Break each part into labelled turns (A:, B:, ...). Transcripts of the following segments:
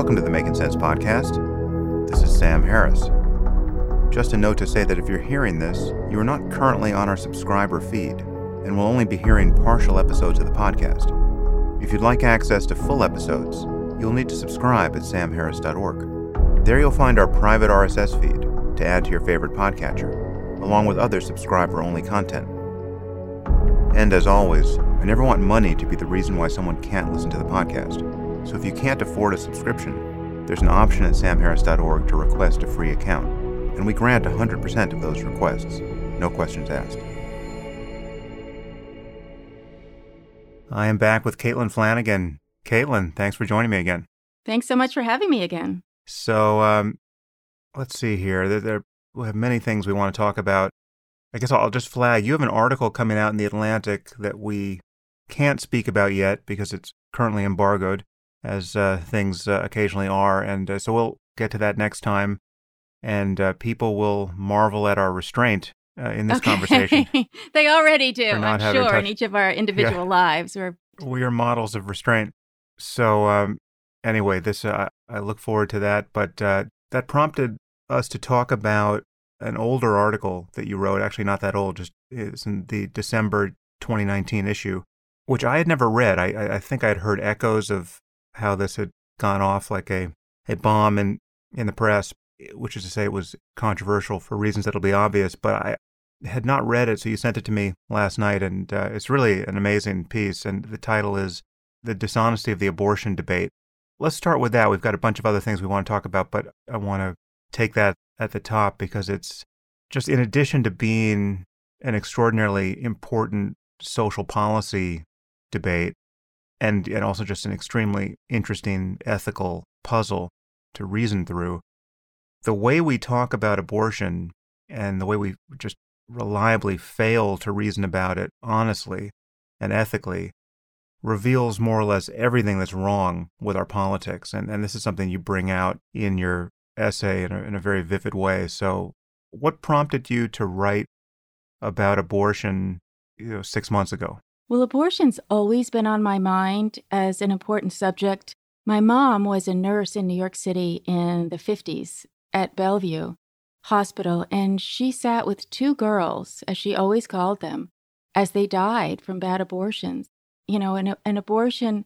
A: Welcome to the Making Sense podcast. This is Sam Harris. Just a note to say that if you're hearing this, you are not currently on our subscriber feed and will only be hearing partial episodes of the podcast. If you'd like access to full episodes, you'll need to subscribe at samharris.org. There you'll find our private RSS feed to add to your favorite podcatcher, along with other subscriber only content. And as always, I never want money to be the reason why someone can't listen to the podcast. So if you can't afford a subscription, there's an option at samharris.org to request a free account, and we grant 100% of those requests, no questions asked. I am back with Caitlin Flanagan. Caitlin, thanks for joining me again.
B: Thanks so much for having me again.
A: So, um, let's see here. There, there, we have many things we want to talk about. I guess I'll just flag you have an article coming out in the Atlantic that we can't speak about yet because it's currently embargoed, as uh, things uh, occasionally are. And uh, so we'll get to that next time. And uh, people will marvel at our restraint uh, in this
B: okay.
A: conversation.
B: they already do, I'm sure, in each of our individual lives. We're
A: we are models of restraint. So um, anyway, this uh, I look forward to that. But uh, that prompted us to talk about an older article that you wrote. Actually, not that old. Just it's in the December 2019 issue, which I had never read. I, I- I think I had heard echoes of how this had gone off like a a bomb in in the press, which is to say it was controversial for reasons that'll be obvious. But I had not read it, so you sent it to me last night, and uh, it's really an amazing piece. And the title is "The Dishonesty of the Abortion Debate." Let's start with that. We've got a bunch of other things we want to talk about, but I want to take that at the top because it's just in addition to being an extraordinarily important social policy debate, and and also just an extremely interesting ethical puzzle to reason through. The way we talk about abortion and the way we just reliably fail to reason about it honestly and ethically reveals more or less everything that's wrong with our politics. And, and this is something you bring out in your essay in a, in a very vivid way. So, what prompted you to write about abortion you know, six months ago?
B: Well, abortion's always been on my mind as an important subject. My mom was a nurse in New York City in the 50s at Bellevue Hospital, and she sat with two girls, as she always called them, as they died from bad abortions. You know, an, an abortion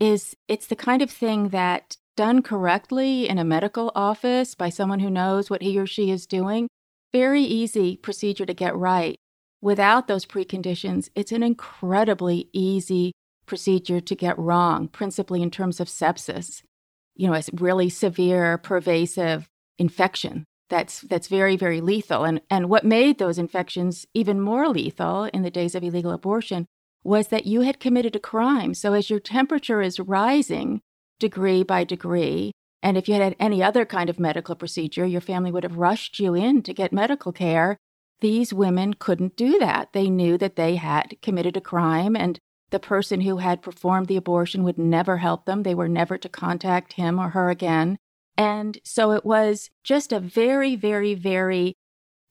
B: is it's the kind of thing that done correctly in a medical office by someone who knows what he or she is doing, very easy procedure to get right without those preconditions, it's an incredibly easy procedure to get wrong, principally in terms of sepsis. You know, it's really severe, pervasive infection that's that's very, very lethal. And and what made those infections even more lethal in the days of illegal abortion was that you had committed a crime. So as your temperature is rising degree by degree, and if you had had any other kind of medical procedure, your family would have rushed you in to get medical care these women couldn't do that. They knew that they had committed a crime, and the person who had performed the abortion would never help them. They were never to contact him or her again. And so it was just a very, very, very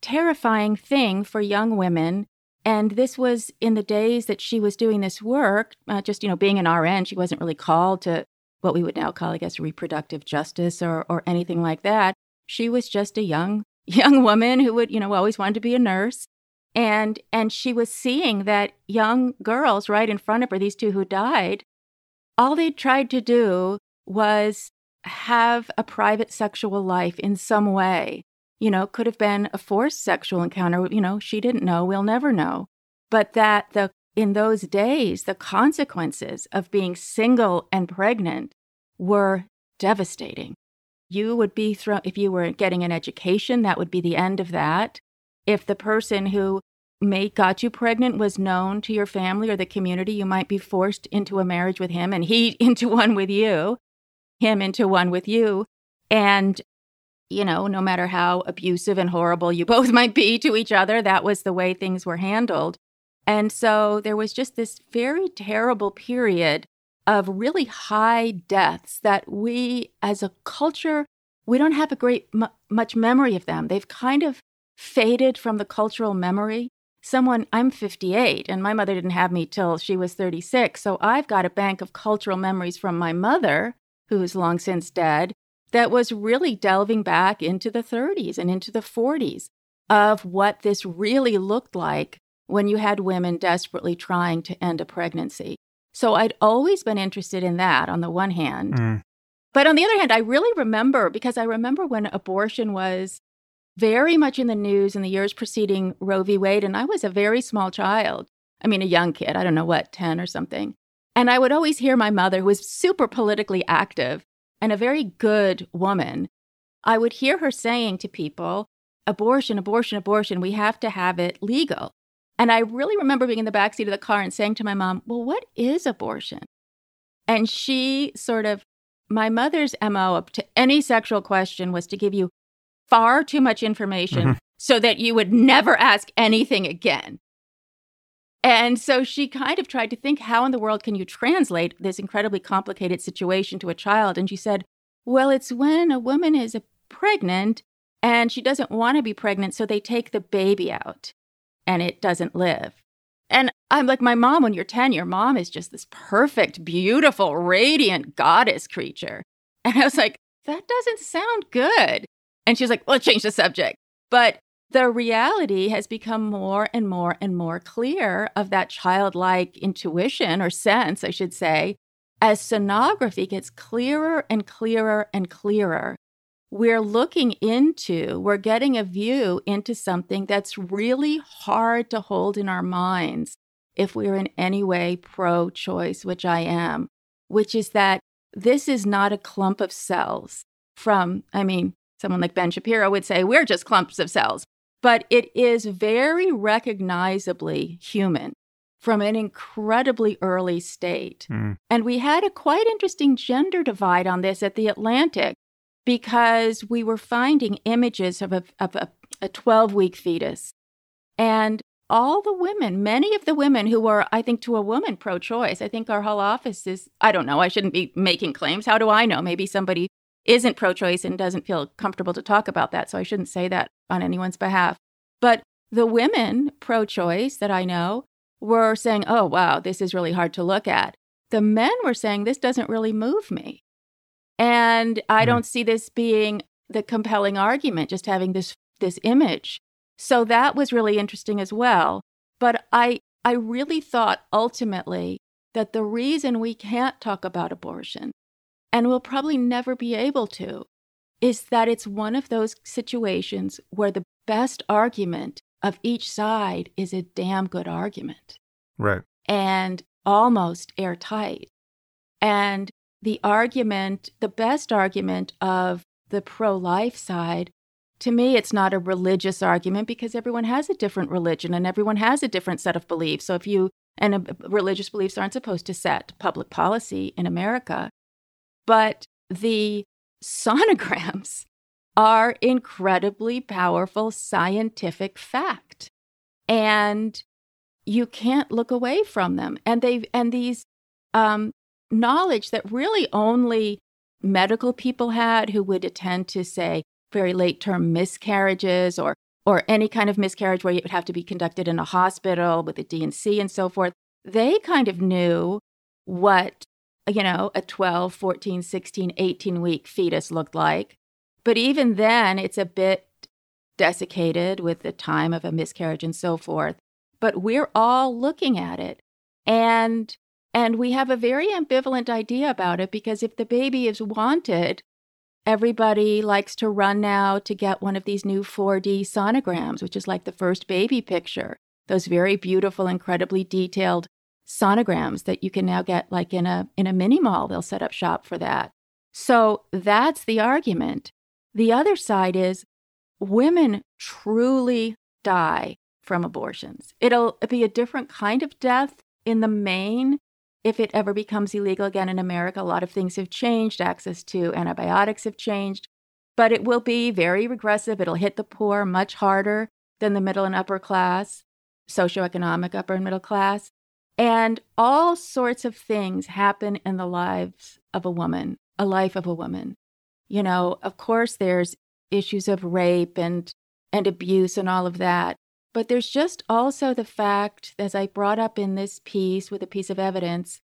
B: terrifying thing for young women. And this was in the days that she was doing this work, uh, just, you know, being an RN, she wasn't really called to what we would now call, I guess, reproductive justice or, or anything like that. She was just a young young woman who would, you know, always wanted to be a nurse. And and she was seeing that young girls right in front of her, these two who died, all they tried to do was have a private sexual life in some way. You know, could have been a forced sexual encounter, you know, she didn't know, we'll never know. But that the in those days, the consequences of being single and pregnant were devastating you would be thrown if you were getting an education that would be the end of that. If the person who may got you pregnant was known to your family or the community you might be forced into a marriage with him and he into one with you him into one with you. And you know no matter how abusive and horrible you both might be to each other that was the way things were handled. And so there was just this very terrible period of really high deaths that we as a culture we don't have a great m- much memory of them they've kind of faded from the cultural memory someone i'm 58 and my mother didn't have me till she was 36 so i've got a bank of cultural memories from my mother who's long since dead, that was really delving back into the 30s and into the 40s of what this really looked like when you had women desperately trying to end a pregnancy. So I'd always been interested in that on the one hand. Mm. But on the other hand, I really remember because I remember when abortion was very much in the news in the years preceding Roe v. Wade, and I was a very small child. I mean, a young kid, I don't know what, 10 or something. And I would always hear my mother, who was super politically active and a very good woman, I would hear her saying to people, abortion, abortion, abortion, we have to have it legal. And I really remember being in the backseat of the car and saying to my mom, Well, what is abortion? And she sort of, my mother's MO up to any sexual question was to give you far too much information mm-hmm. so that you would never ask anything again. And so she kind of tried to think how in the world can you translate this incredibly complicated situation to a child? And she said, well, it's when a woman is pregnant and she doesn't want to be pregnant, so they take the baby out and it doesn't live. And I'm like, my mom, when you're 10, your mom is just this perfect, beautiful, radiant goddess creature. And I was like, that doesn't sound good. And she was like, well, let's change the subject. But the reality has become more and more and more clear of that childlike intuition or sense, I should say, as sonography gets clearer and clearer and clearer. We're looking into, we're getting a view into something that's really hard to hold in our minds if we're in any way pro choice, which I am, which is that this is not a clump of cells from, I mean, Someone like Ben Shapiro would say, we're just clumps of cells. But it is very recognizably human from an incredibly early state. Mm. And we had a quite interesting gender divide on this at the Atlantic because we were finding images of a, of a, a 12 week fetus. And all the women, many of the women who were, I think, to a woman pro choice, I think our whole office is, I don't know, I shouldn't be making claims. How do I know? Maybe somebody isn't pro choice and doesn't feel comfortable to talk about that. So I shouldn't say that on anyone's behalf. But the women pro choice that I know were saying, oh, wow, this is really hard to look at. The men were saying, this doesn't really move me. And I mm-hmm. don't see this being the compelling argument, just having this, this image. So that was really interesting as well. But I, I really thought ultimately that the reason we can't talk about abortion and we'll probably never be able to, is that it's one of those situations where the best argument of each side is a damn good argument.
A: Right.
B: And almost airtight. And the argument, the best argument of the pro life side, to me, it's not a religious argument because everyone has a different religion and everyone has a different set of beliefs. So if you, and uh, religious beliefs aren't supposed to set public policy in America. But the sonograms are incredibly powerful scientific fact. And you can't look away from them. And they and these um, knowledge that really only medical people had who would attend to say very late term miscarriages or or any kind of miscarriage where it would have to be conducted in a hospital with a D&C and so forth. They kind of knew what you know, a 12, 14, 16, 18 week fetus looked like. But even then, it's a bit desiccated with the time of a miscarriage and so forth. But we're all looking at it. And and we have a very ambivalent idea about it because if the baby is wanted, everybody likes to run now to get one of these new 4D sonograms, which is like the first baby picture. Those very beautiful, incredibly detailed sonograms that you can now get like in a in a mini mall they'll set up shop for that. So that's the argument. The other side is women truly die from abortions. It'll be a different kind of death in the main if it ever becomes illegal again in america a lot of things have changed access to antibiotics have changed but it will be very regressive it'll hit the poor much harder than the middle and upper class socioeconomic upper and middle class and all sorts of things happen in the lives of a woman, a life of a woman. You know, of course, there's issues of rape and, and abuse and all of that. But there's just also the fact, as I brought up in this piece with a piece of evidence,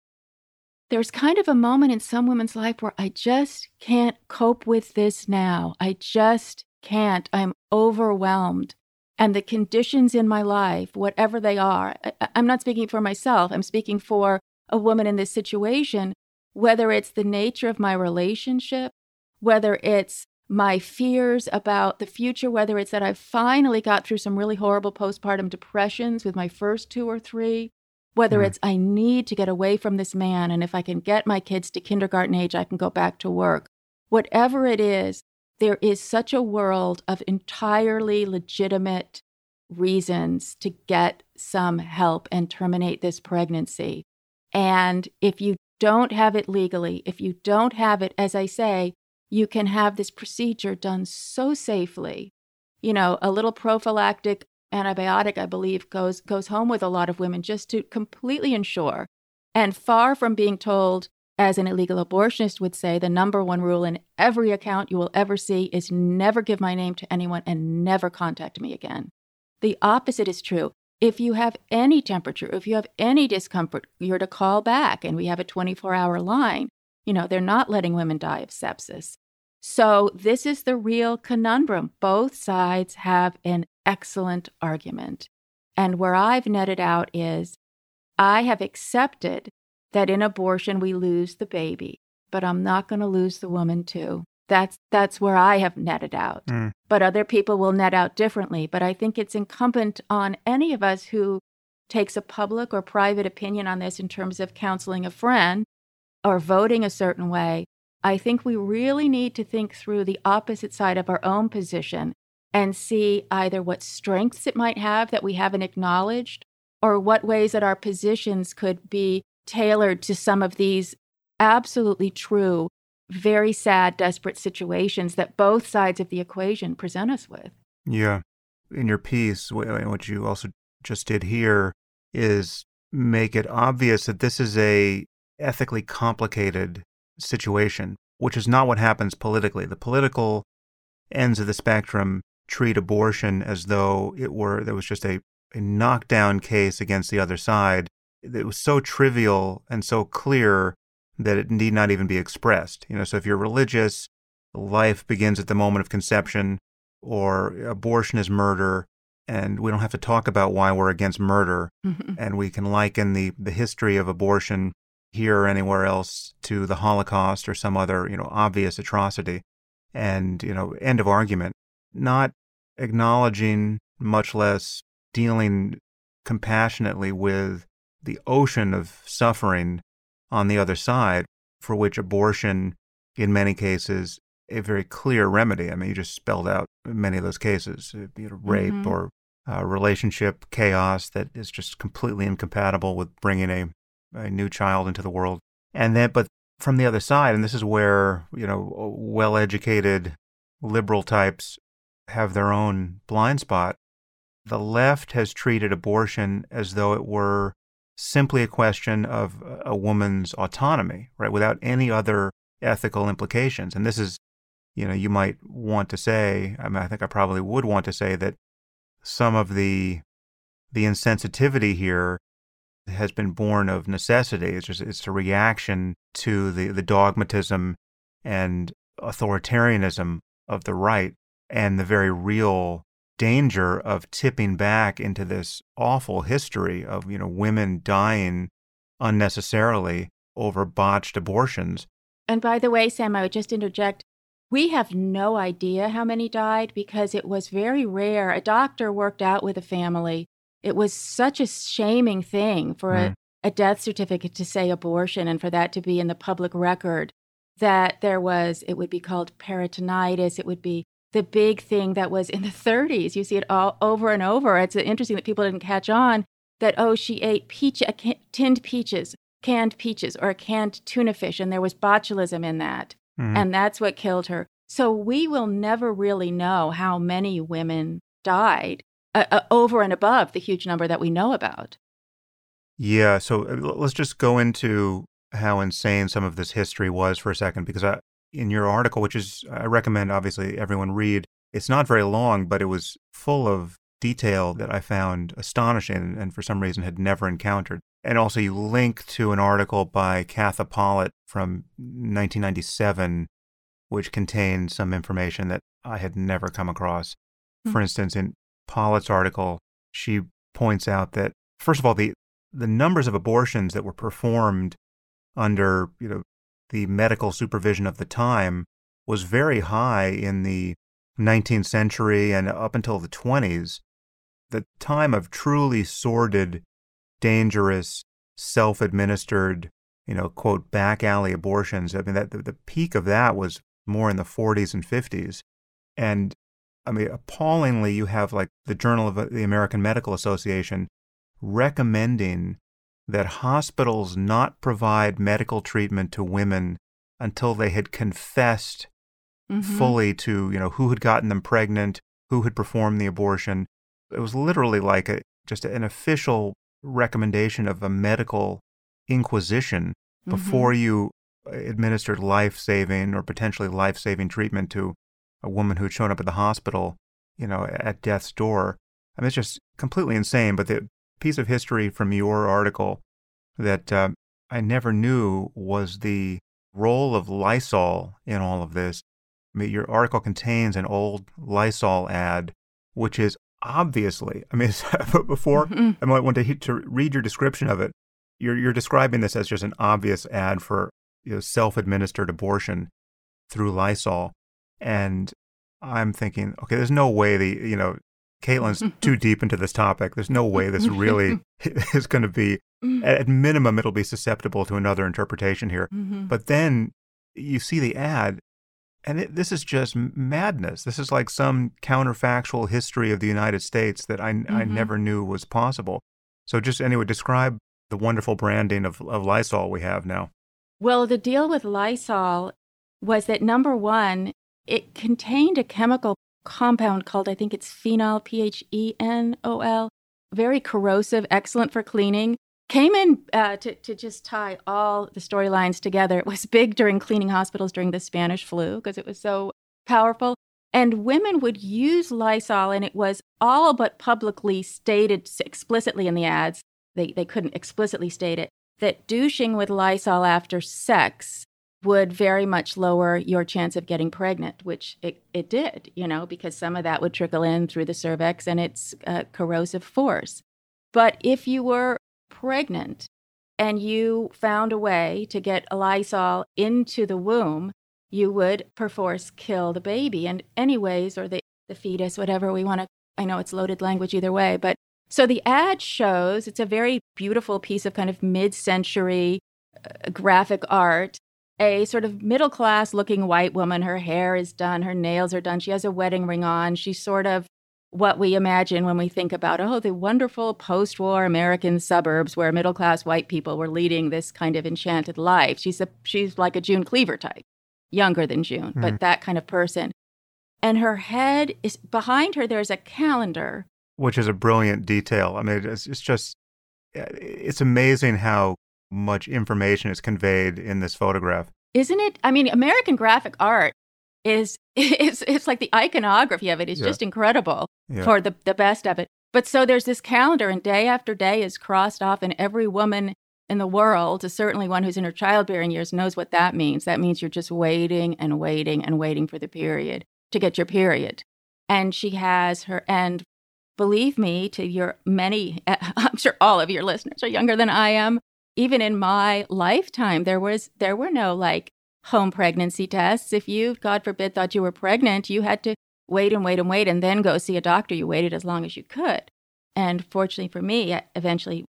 B: there's kind of a moment in some women's life where I just can't cope with this now. I just can't. I'm overwhelmed. And the conditions in my life, whatever they are, I, am not speaking for myself, I'm speaking for a woman in this situation, whether it's the nature of my relationship, whether it's my fears about the future, whether it's that I finally got through some really horrible postpartum depressions with my first two or three, whether mm. it's I need to get away from this man, and if I can get my kids to kindergarten age, I can go back to work. Whatever it is, there is such a world of entirely legitimate reasons to get some help and terminate this pregnancy. And if you don't have it legally, if you don't have it, as I say, you can have this procedure done so safely. You know, a little prophylactic antibiotic, I believe, goes goes home with a lot of women just to completely ensure. And far from being told, as an illegal abortionist would say, the number one rule in every account you will ever see is never give my name to anyone and never contact me again. The opposite is true. If you have any temperature, if you have any discomfort, you're to call back, and we have a 24 hour line. You know, they're not letting women die of sepsis. So, this is the real conundrum. Both sides have an excellent argument. And where I've netted out is I have accepted that in abortion we lose the baby, but I'm not going to lose the woman too. That's that's where I have netted out. Mm. But other people will net out differently, but I think it's incumbent on any of us who takes a public or private opinion on this in terms of counseling a friend or voting a certain way. I think we really need to think through the opposite side of our own position and see either what strengths it might have that we haven't acknowledged or what ways that our positions could be tailored to some of these absolutely true, very sad, desperate situations that both sides of the equation present us with.
A: Yeah. In your piece, what you also just did here is make it obvious that this is a ethically complicated situation, which is not what happens politically. The political ends of the spectrum treat abortion as though it were there was just a, a knockdown case against the other side it was so trivial and so clear that it need not even be expressed. You know, so if you're religious, life begins at the moment of conception, or abortion is murder, and we don't have to talk about why we're against murder, mm-hmm. and we can liken the the history of abortion here or anywhere else to the Holocaust or some other you know obvious atrocity, and you know end of argument. Not acknowledging, much less dealing compassionately with the ocean of suffering on the other side, for which abortion, in many cases, a very clear remedy. I mean, you just spelled out many of those cases, uh, you know, rape mm-hmm. or uh, relationship chaos that is just completely incompatible with bringing a, a new child into the world. And then, but from the other side, and this is where, you know, well educated liberal types have their own blind spot, the left has treated abortion as though it were simply a question of a woman's autonomy, right, without any other ethical implications. And this is, you know, you might want to say, I mean, I think I probably would want to say that some of the the insensitivity here has been born of necessity. It's just it's a reaction to the, the dogmatism and authoritarianism of the right and the very real danger of tipping back into this awful history of, you know, women dying unnecessarily over botched abortions.
B: And by the way, Sam, I would just interject we have no idea how many died because it was very rare. A doctor worked out with a family. It was such a shaming thing for mm. a, a death certificate to say abortion and for that to be in the public record that there was, it would be called peritonitis, it would be the big thing that was in the 30s. You see it all over and over. It's interesting that people didn't catch on that, oh, she ate peach, can, tinned peaches, canned peaches, or a canned tuna fish, and there was botulism in that. Mm-hmm. And that's what killed her. So we will never really know how many women died uh, uh, over and above the huge number that we know about.
A: Yeah. So uh, let's just go into how insane some of this history was for a second, because I, in your article, which is, I recommend obviously everyone read. It's not very long, but it was full of detail that I found astonishing and for some reason had never encountered. and also you link to an article by Katha Pollitt from 1997, which contained some information that I had never come across. Mm-hmm. For instance, in Pollitt's article, she points out that first of all, the the numbers of abortions that were performed under you know the medical supervision of the time was very high in the 19th century and up until the 20s. The time of truly sordid, dangerous, self-administered, you know, quote back alley abortions. I mean, that the, the peak of that was more in the 40s and 50s, and I mean, appallingly, you have like the Journal of the American Medical Association recommending that hospitals not provide medical treatment to women until they had confessed mm-hmm. fully to, you know, who had gotten them pregnant, who had performed the abortion. It was literally like a just an official recommendation of a medical inquisition mm-hmm. before you administered life-saving or potentially life-saving treatment to a woman who had shown up at the hospital, you know, at death's door. I mean, it's just completely insane. But the piece of history from your article that uh, I never knew was the role of Lysol in all of this. I mean, your article contains an old Lysol ad, which is obviously, I mean, before mm-hmm. I might want to, to read your description of it. You're, you're describing this as just an obvious ad for you know, self administered abortion through Lysol. And I'm thinking, okay, there's no way the, you know, Caitlin's too deep into this topic. There's no way this really is going to be, at minimum, it'll be susceptible to another interpretation here. Mm-hmm. But then you see the ad, and it, this is just madness. This is like some counterfactual history of the United States that I, mm-hmm. I never knew was possible. So, just anyway, describe the wonderful branding of, of Lysol we have now.
B: Well, the deal with Lysol was that number one, it contained a chemical compound called, I think it's phenol, P H E N O L, very corrosive, excellent for cleaning. Came in uh, to, to just tie all the storylines together. It was big during cleaning hospitals during the Spanish flu because it was so powerful. And women would use Lysol, and it was all but publicly stated explicitly in the ads. They, they couldn't explicitly state it that douching with Lysol after sex would very much lower your chance of getting pregnant, which it, it did, you know, because some of that would trickle in through the cervix and its uh, corrosive force. But if you were pregnant and you found a way to get Lysol into the womb, you would perforce kill the baby and anyways, or the, the fetus, whatever we want to, I know it's loaded language either way, but so the ad shows it's a very beautiful piece of kind of mid century uh, graphic art a sort of middle class looking white woman. Her hair is done, her nails are done, she has a wedding ring on. She's sort of what we imagine when we think about, oh, the wonderful post war American suburbs where middle class white people were leading this kind of enchanted life. She's, a, she's like a June Cleaver type, younger than June, mm. but that kind of person. And her head is behind her, there's a calendar.
A: Which is a brilliant detail. I mean, it's, it's just, it's amazing how much information is conveyed in this photograph.
B: Isn't it? I mean, American graphic art is it's it's like the iconography of it is yeah. just incredible yeah. for the the best of it. But so there's this calendar, and day after day is crossed off, and every woman in the world, certainly one who's in her childbearing years, knows what that means. That means you're just waiting and waiting and waiting for the period to get your period. And she has her, and believe me, to your many, I'm sure all of your listeners are younger than I am even in my lifetime, there was there were no like home pregnancy tests. If you, God forbid, thought you were pregnant, you had to wait and wait and wait and then go see a doctor. You waited as long as you could. And fortunately for me, I eventually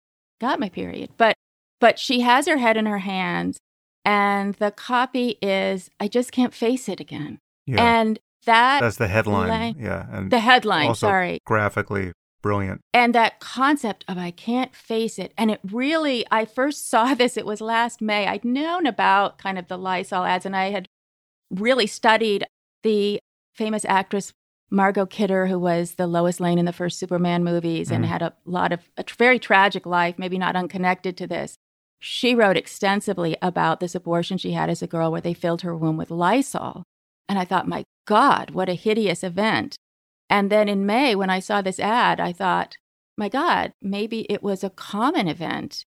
B: got my period. But but she has her head in her hands and the copy is I just can't face it again. Yeah. And that
A: That's the headline. yeah.
B: And the headline, sorry.
A: Graphically brilliant.
B: And that concept of I can't face it. And it really, I first saw this, it was last May. I'd known about kind of the Lysol ads, and I had really studied the famous actress Margot Kidder, who was the Lois Lane in the first Superman movies mm. and had a lot of a very tragic life, maybe not unconnected to this. She wrote extensively about this abortion she had as a girl where they filled her womb with Lysol. And I thought, my God, what a hideous event. And then in May, when I saw this ad, I thought, my God, maybe it was a common event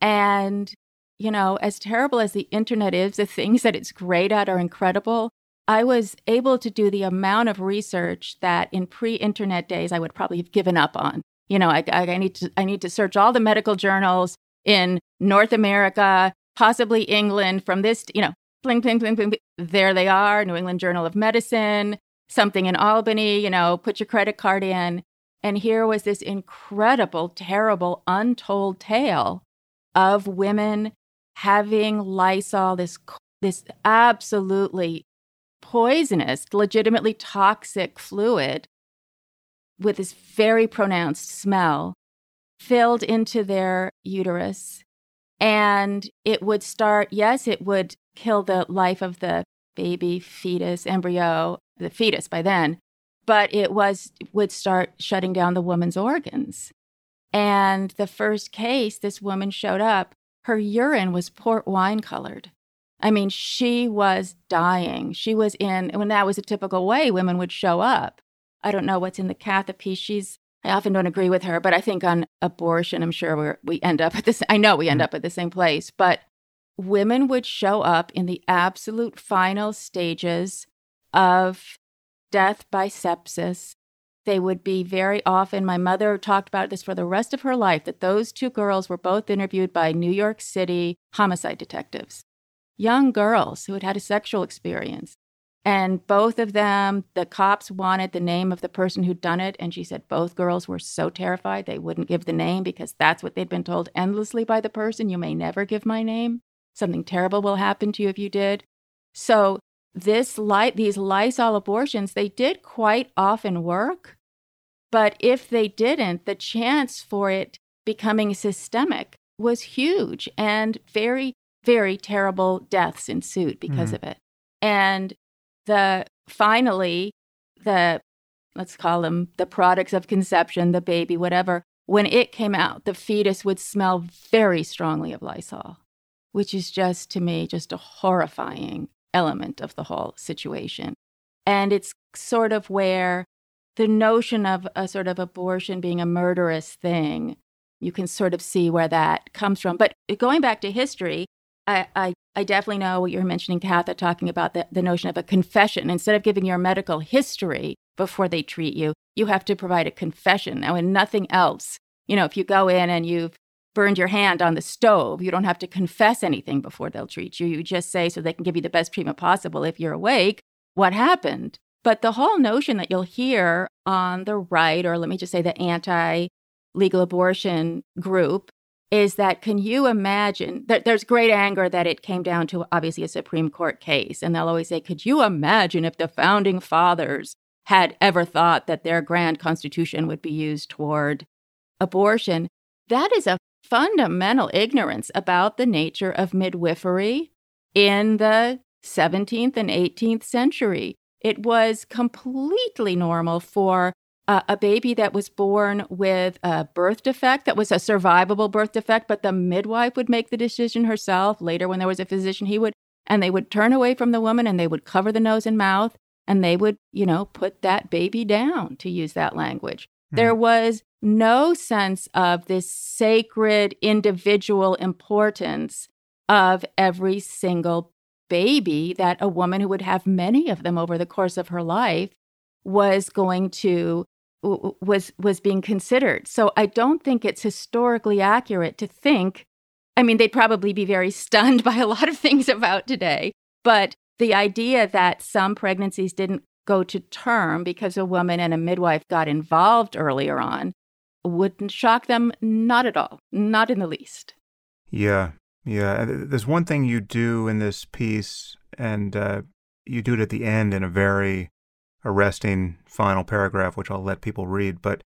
B: And, you know, as terrible as the internet is, the things that it's great at are incredible. I was able to do the amount of research that in pre-internet days I would probably have given up on. You know, I, I, I need to I need to search all the medical journals in North America, possibly England, from this, you know, bling, bling, bling, bling. There they are, New England Journal of Medicine, something in Albany, you know, put your credit card in. And here was this incredible, terrible, untold tale of women having Lysol, this, this absolutely poisonous, legitimately toxic fluid with this very pronounced smell filled into their uterus. And it would start, yes, it would kill the life of the baby, fetus, embryo, the fetus by then, but it was would start shutting down the woman's organs. And the first case, this woman showed up, her urine was port wine colored. I mean, she was dying. She was in, when that was a typical way women would show up. I don't know what's in the Katha piece. She's, I often don't agree with her, but I think on abortion, I'm sure we we end up at this, I know we end mm-hmm. up at the same place. But women would show up in the absolute final stages of death by sepsis. They would be very often, my mother talked about this for the rest of her life, that those two girls were both interviewed by New York City homicide detectives young girls who had had a sexual experience. And both of them, the cops wanted the name of the person who'd done it. And she said both girls were so terrified they wouldn't give the name because that's what they'd been told endlessly by the person. You may never give my name. Something terrible will happen to you if you did. So this light, these Lysol abortions, they did quite often work. But if they didn't, the chance for it becoming systemic was huge and very very terrible deaths ensued because mm. of it. And the finally, the let's call them the products of conception, the baby, whatever, when it came out, the fetus would smell very strongly of Lysol, which is just to me just a horrifying element of the whole situation. And it's sort of where the notion of a sort of abortion being a murderous thing, you can sort of see where that comes from. But going back to history, I, I, I definitely know what you're mentioning, Katha, talking about the, the notion of a confession. Instead of giving your medical history before they treat you, you have to provide a confession. Now, in nothing else, you know, if you go in and you've burned your hand on the stove, you don't have to confess anything before they'll treat you. You just say, so they can give you the best treatment possible if you're awake, what happened. But the whole notion that you'll hear on the right, or let me just say the anti legal abortion group, is that can you imagine that there's great anger that it came down to obviously a Supreme Court case. And they'll always say, could you imagine if the founding fathers had ever thought that their grand constitution would be used toward abortion? That is a fundamental ignorance about the nature of midwifery in the 17th and 18th century. It was completely normal for uh, a baby that was born with a birth defect that was a survivable birth defect, but the midwife would make the decision herself. Later, when there was a physician, he would, and they would turn away from the woman and they would cover the nose and mouth and they would, you know, put that baby down to use that language. Mm. There was no sense of this sacred individual importance of every single baby that a woman who would have many of them over the course of her life was going to was was being considered. So I don't think it's historically accurate to think I mean they'd probably be very stunned by a lot of things about today, but the idea that some pregnancies didn't go to term because a woman and a midwife got involved earlier on wouldn't shock them not at all, not in the least.
A: Yeah. Yeah, there's one thing you do in this piece and uh, you do it at the end in a very arresting final paragraph, which I'll let people read, but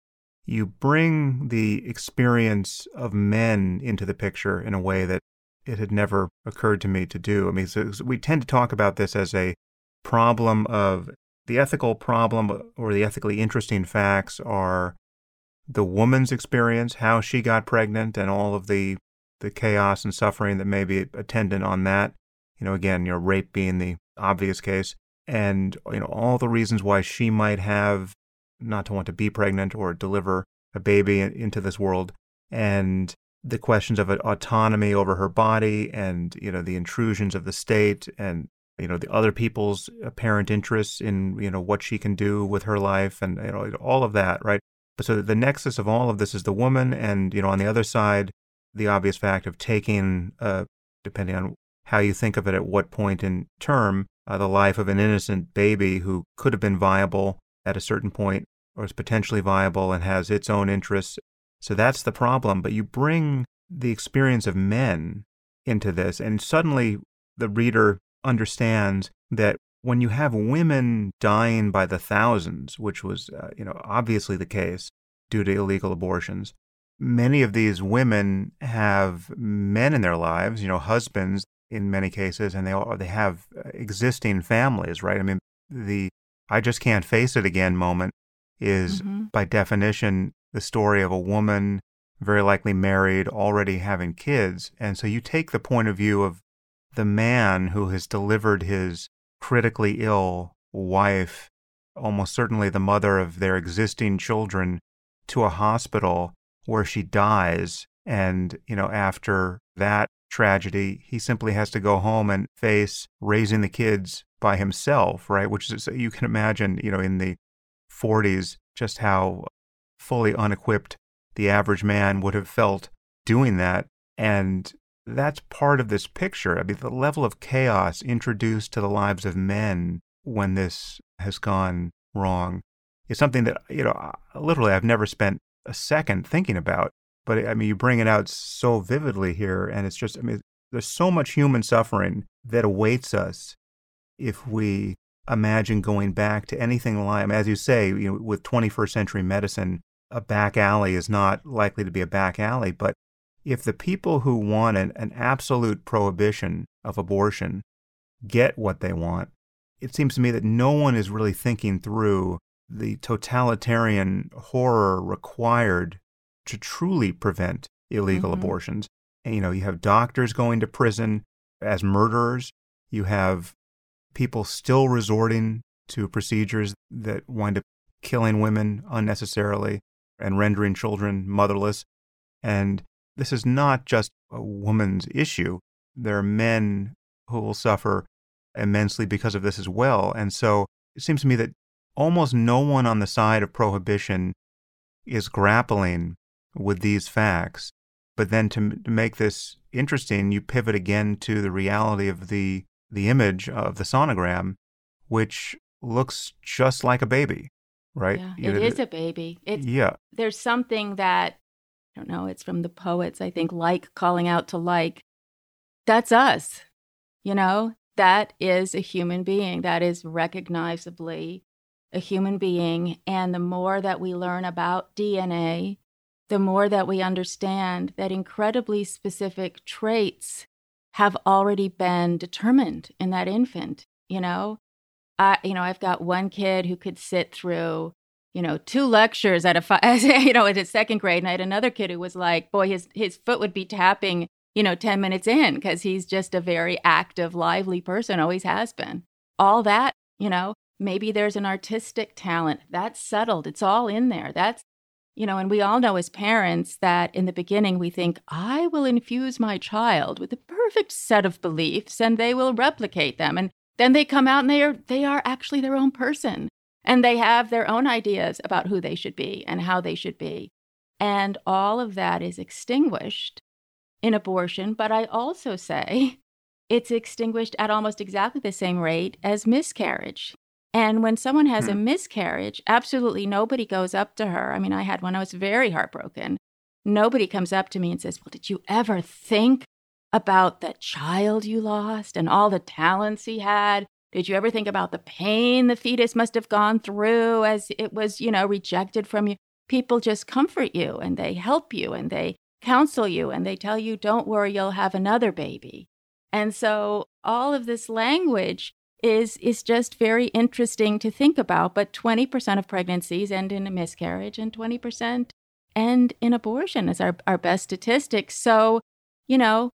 A: you bring the experience of men into the picture in a way that it had never occurred to me to do. I mean, so we tend to talk about this as a problem of the ethical problem or the ethically interesting facts are the woman's experience, how she got pregnant, and all of the the chaos and suffering that may be attendant on that. You know, again, you know, rape being the obvious case and you know all the reasons why she might have not to want to be pregnant or deliver a baby into this world and the questions of autonomy over her body and you know the intrusions of the state and you know the other people's apparent interests in you know what she can do with her life and you know all of that right? But so the nexus of all of this is the woman and you know on the other side the obvious fact of taking uh, depending on how you think of it at what point in term uh, the life of an innocent baby who could have been viable at a certain point or is potentially viable and has its own interests. So that's the problem but you bring the experience of men into this and suddenly the reader understands that when you have women dying by the thousands, which was, uh, you know, obviously the case due to illegal abortions, many of these women have men in their lives, you know, husbands in many cases, and they all, they have existing families, right? I mean, the I just can't face it again moment is mm-hmm. by definition the story of a woman very likely married, already having kids, and so you take the point of view of the man who has delivered his critically ill wife, almost certainly the mother of their existing children, to a hospital where she dies. And, you know, after that tragedy, he simply has to go home and face raising the kids by himself, right? Which is, you can imagine, you know, in the 40s, just how fully unequipped the average man would have felt doing that. And that's part of this picture. I mean, the level of chaos introduced to the lives of men when this has gone wrong is something that, you know, literally I've never spent a second thinking about. But I mean, you bring it out so vividly here, and it's just, I mean, there's so much human suffering that awaits us if we imagine going back to anything like, as you say, you know, with 21st century medicine, a back alley is not likely to be a back alley, but if the people who want an, an absolute prohibition of abortion get what they want, it seems to me that no one is really thinking through the totalitarian horror required to truly prevent illegal mm-hmm. abortions. And, you know, you have doctors going to prison as murderers. You have people still resorting to procedures that wind up killing women unnecessarily and rendering children motherless. And this is not just a woman's issue. There are men who will suffer immensely because of this as well. And so it seems to me that almost no one on the side of prohibition is grappling with these facts. But then to, to make this interesting, you pivot again to the reality of the, the image of the sonogram, which looks just like a baby, right?
B: Yeah, you it know, is a baby. It's, yeah. There's something that I don't know, it's from the poets, I think, like calling out to like. That's us, you know, that is a human being. That is recognizably a human being. And the more that we learn about DNA, the more that we understand that incredibly specific traits have already been determined in that infant, you know. I, you know, I've got one kid who could sit through you know, two lectures at a, five, you know, at a second grade. And I had another kid who was like, boy, his, his foot would be tapping, you know, 10 minutes in because he's just a very active, lively person, always has been. All that, you know, maybe there's an artistic talent that's settled. It's all in there. That's, you know, and we all know as parents that in the beginning we think, I will infuse my child with the perfect set of beliefs and they will replicate them. And then they come out and they are, they are actually their own person. And they have their own ideas about who they should be and how they should be. And all of that is extinguished in abortion. But I also say it's extinguished at almost exactly the same rate as miscarriage. And when someone has a hmm. miscarriage, absolutely nobody goes up to her. I mean, I had one, I was very heartbroken. Nobody comes up to me and says, Well, did you ever think about the child you lost and all the talents he had did you ever think about the pain the fetus must have gone through as it was, you know, rejected from you? People just comfort you and they help you and they counsel you and they tell you, don't worry, you'll have another baby. And so all of this language is is just very interesting to think about. But 20% of pregnancies end in a miscarriage and 20% end in abortion is our, our best statistics. So, you know,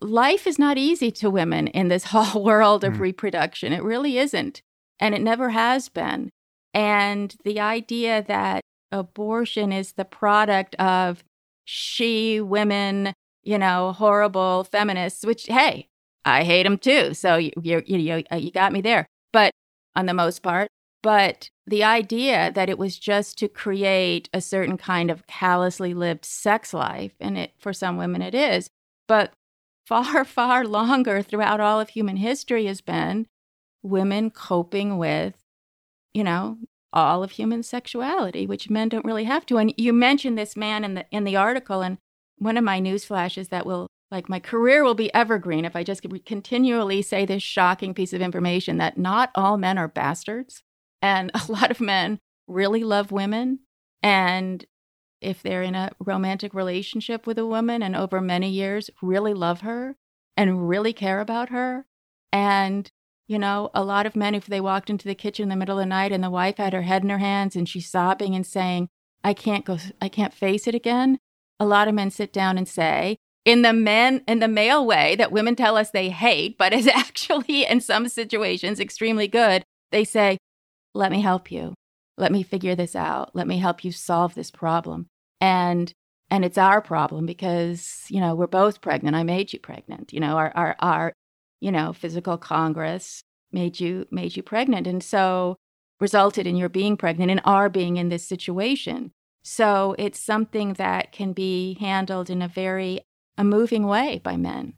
B: life is not easy to women in this whole world of mm. reproduction. It really isn't. And it never has been. And the idea that abortion is the product of she women, you know, horrible feminists, which, hey, I hate them too. So you, you, you, you got me there. But on the most part, but the idea that it was just to create a certain kind of callously lived sex life, and it for some women it is, but far, far longer throughout all of human history has been women coping with, you know, all of human sexuality, which men don't really have to. And you mentioned this man in the in the article, and one of my news flashes that will like my career will be evergreen if I just continually say this shocking piece of information that not all men are bastards. And a lot of men really love women. And if they're in a romantic relationship with a woman and over many years really love her and really care about her. And, you know, a lot of men, if they walked into the kitchen in the middle of the night and the wife had her head in her hands and she's sobbing and saying, I can't go, I can't face it again. A lot of men sit down and say, in the men in the male way that women tell us they hate, but is actually in some situations extremely good, they say, let me help you. Let me figure this out. Let me help you solve this problem. And and it's our problem because, you know, we're both pregnant. I made you pregnant. You know, our our our, you know, physical congress made you made you pregnant. And so resulted in your being pregnant and our being in this situation. So it's something that can be handled in a very a moving way by men.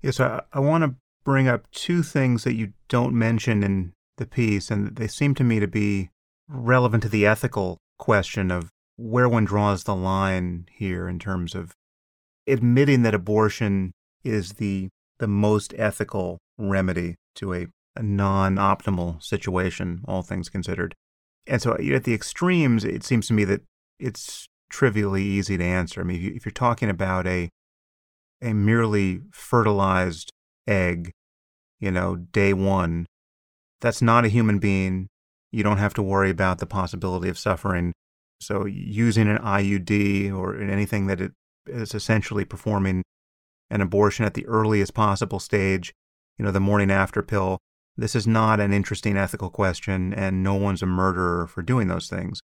A: Yes, I, I want to bring up two things that you don't mention in the piece, and they seem to me to be relevant to the ethical question of where one draws the line here in terms of admitting that abortion is the the most ethical remedy to a, a non-optimal situation, all things considered. And so at the extremes, it seems to me that it's trivially easy to answer. I mean, if you're talking about a a merely fertilized egg, you know, day one, that's not a human being. You don't have to worry about the possibility of suffering. So, using an IUD or anything that it is essentially performing an abortion at the earliest possible stage, you know, the morning after pill, this is not an interesting ethical question, and no one's a murderer for doing those things.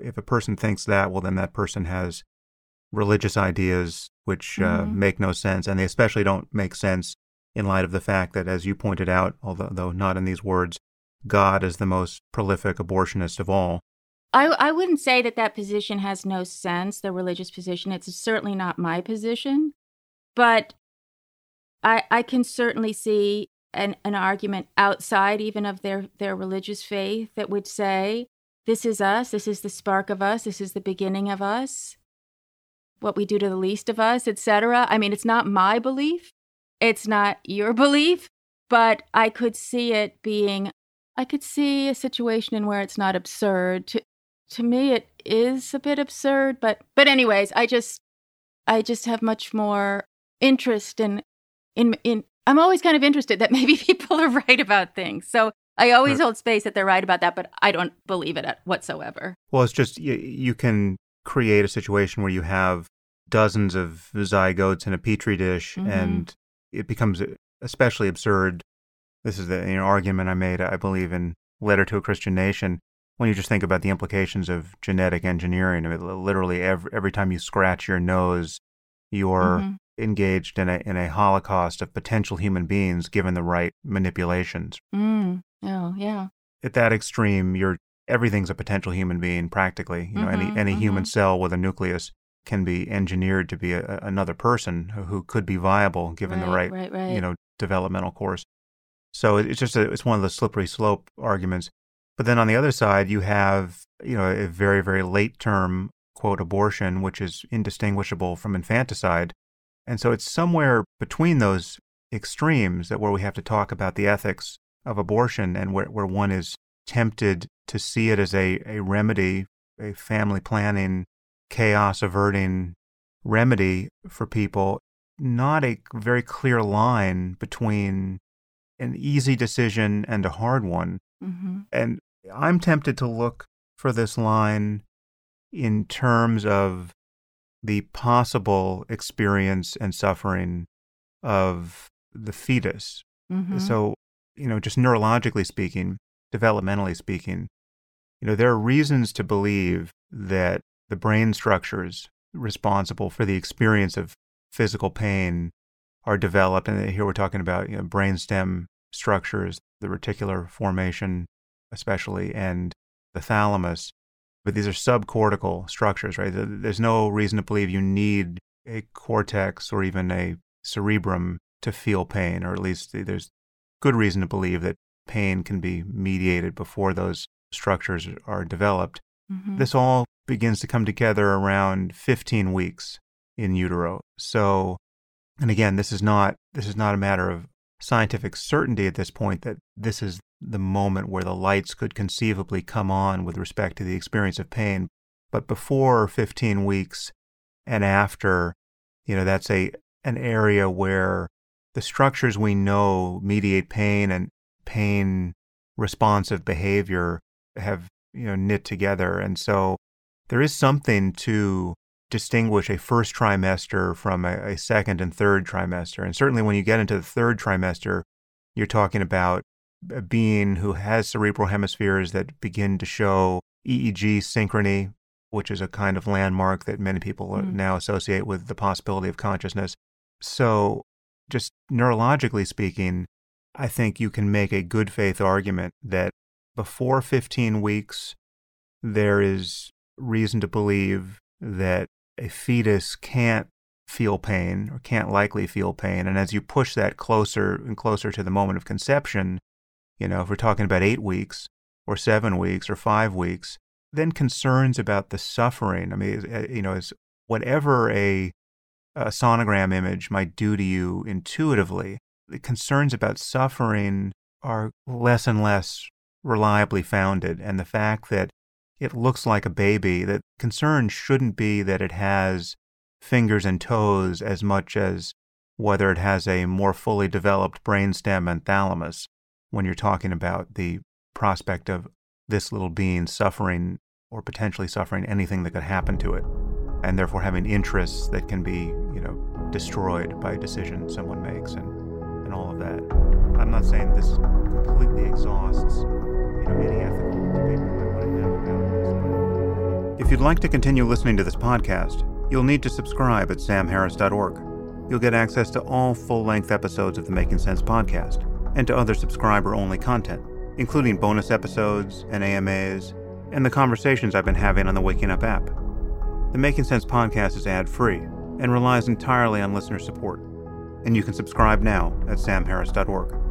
A: If a person thinks that, well, then that person has religious ideas which uh, mm-hmm. make no sense, and they especially don't make sense in light of the fact that, as you pointed out, although not in these words, God is the most prolific abortionist of all.
B: I, I wouldn't say that that position has no sense, the religious position. It's certainly not my position. But I, I can certainly see an, an argument outside even of their, their religious faith that would say, this is us, this is the spark of us, this is the beginning of us, what we do to the least of us, etc. I mean, it's not my belief, it's not your belief, but I could see it being I could see a situation in where it's not absurd. To to me it is a bit absurd, but but anyways, I just I just have much more interest in in in I'm always kind of interested that maybe people are right about things. So I always hold space that they're right about that, but I don't believe it whatsoever.
A: Well, it's just you, you can create a situation where you have dozens of zygotes in a petri dish mm-hmm. and it becomes especially absurd. This is the you know, argument I made, I believe, in Letter to a Christian Nation. When you just think about the implications of genetic engineering, I mean, literally every, every time you scratch your nose, you're mm-hmm. engaged in a in a holocaust of potential human beings given the right manipulations.
B: Mm. Oh, yeah.
A: At that extreme, you're everything's a potential human being practically. You know, mm-hmm, any any mm-hmm. human cell with a nucleus can be engineered to be a, another person who could be viable given
B: right,
A: the right,
B: right, right,
A: you know developmental course. So it's just a, it's one of the slippery slope arguments. But then on the other side, you have you know a very very late term quote abortion, which is indistinguishable from infanticide, and so it's somewhere between those extremes that where we have to talk about the ethics of abortion and where, where one is tempted to see it as a, a remedy, a family planning chaos averting remedy for people, not a very clear line between an easy decision and a hard one. Mm-hmm. And I'm tempted to look for this line in terms of the possible experience and suffering of the fetus. Mm-hmm. So, you know, just neurologically speaking, developmentally speaking, you know, there are reasons to believe that the brain structures responsible for the experience of physical pain are developed. And here we're talking about you know, brainstem structures, the reticular formation, especially, and the thalamus. But these are subcortical structures, right? There's no reason to believe you need a cortex or even a cerebrum to feel pain, or at least there's good reason to believe that pain can be mediated before those structures are developed. Mm-hmm. This all begins to come together around 15 weeks in utero. So, and again, this is not this is not a matter of scientific certainty at this point that this is the moment where the lights could conceivably come on with respect to the experience of pain. But before 15 weeks and after, you know, that's a an area where the structures we know mediate pain and pain responsive behavior have you know knit together and so there is something to distinguish a first trimester from a, a, second and third trimester and certainly when you get into the third trimester you're talking about a being who has cerebral hemispheres that begin to show EEG synchrony which is a kind of landmark that many people mm. now associate with the possibility of consciousness so just neurologically speaking I think you can make a good faith argument that before 15 weeks, there is reason to believe that a fetus can't feel pain or can't likely feel pain. And as you push that closer and closer to the moment of conception, you know, if we're talking about eight weeks or seven weeks or five weeks, then concerns about the suffering. I mean, uh, you know, is whatever a, a sonogram image might do to you intuitively, the concerns about suffering are less and less reliably founded. And the fact that it looks like a baby, that concern shouldn't be that it has fingers and toes as much as whether it has a more fully developed brainstem and thalamus when you're talking about the prospect of this little being suffering or potentially suffering anything that could happen to it and therefore having interests that can be you know destroyed by a decision someone makes and, and all of that. I'm not saying this completely exhausts if you'd like to continue listening to this podcast, you'll need to subscribe at samharris.org. You'll get access to all full length episodes of the Making Sense podcast and to other subscriber only content, including bonus episodes and AMAs and the conversations I've been having on the Waking Up app. The Making Sense podcast is ad free and relies entirely on listener support, and you can subscribe now at samharris.org.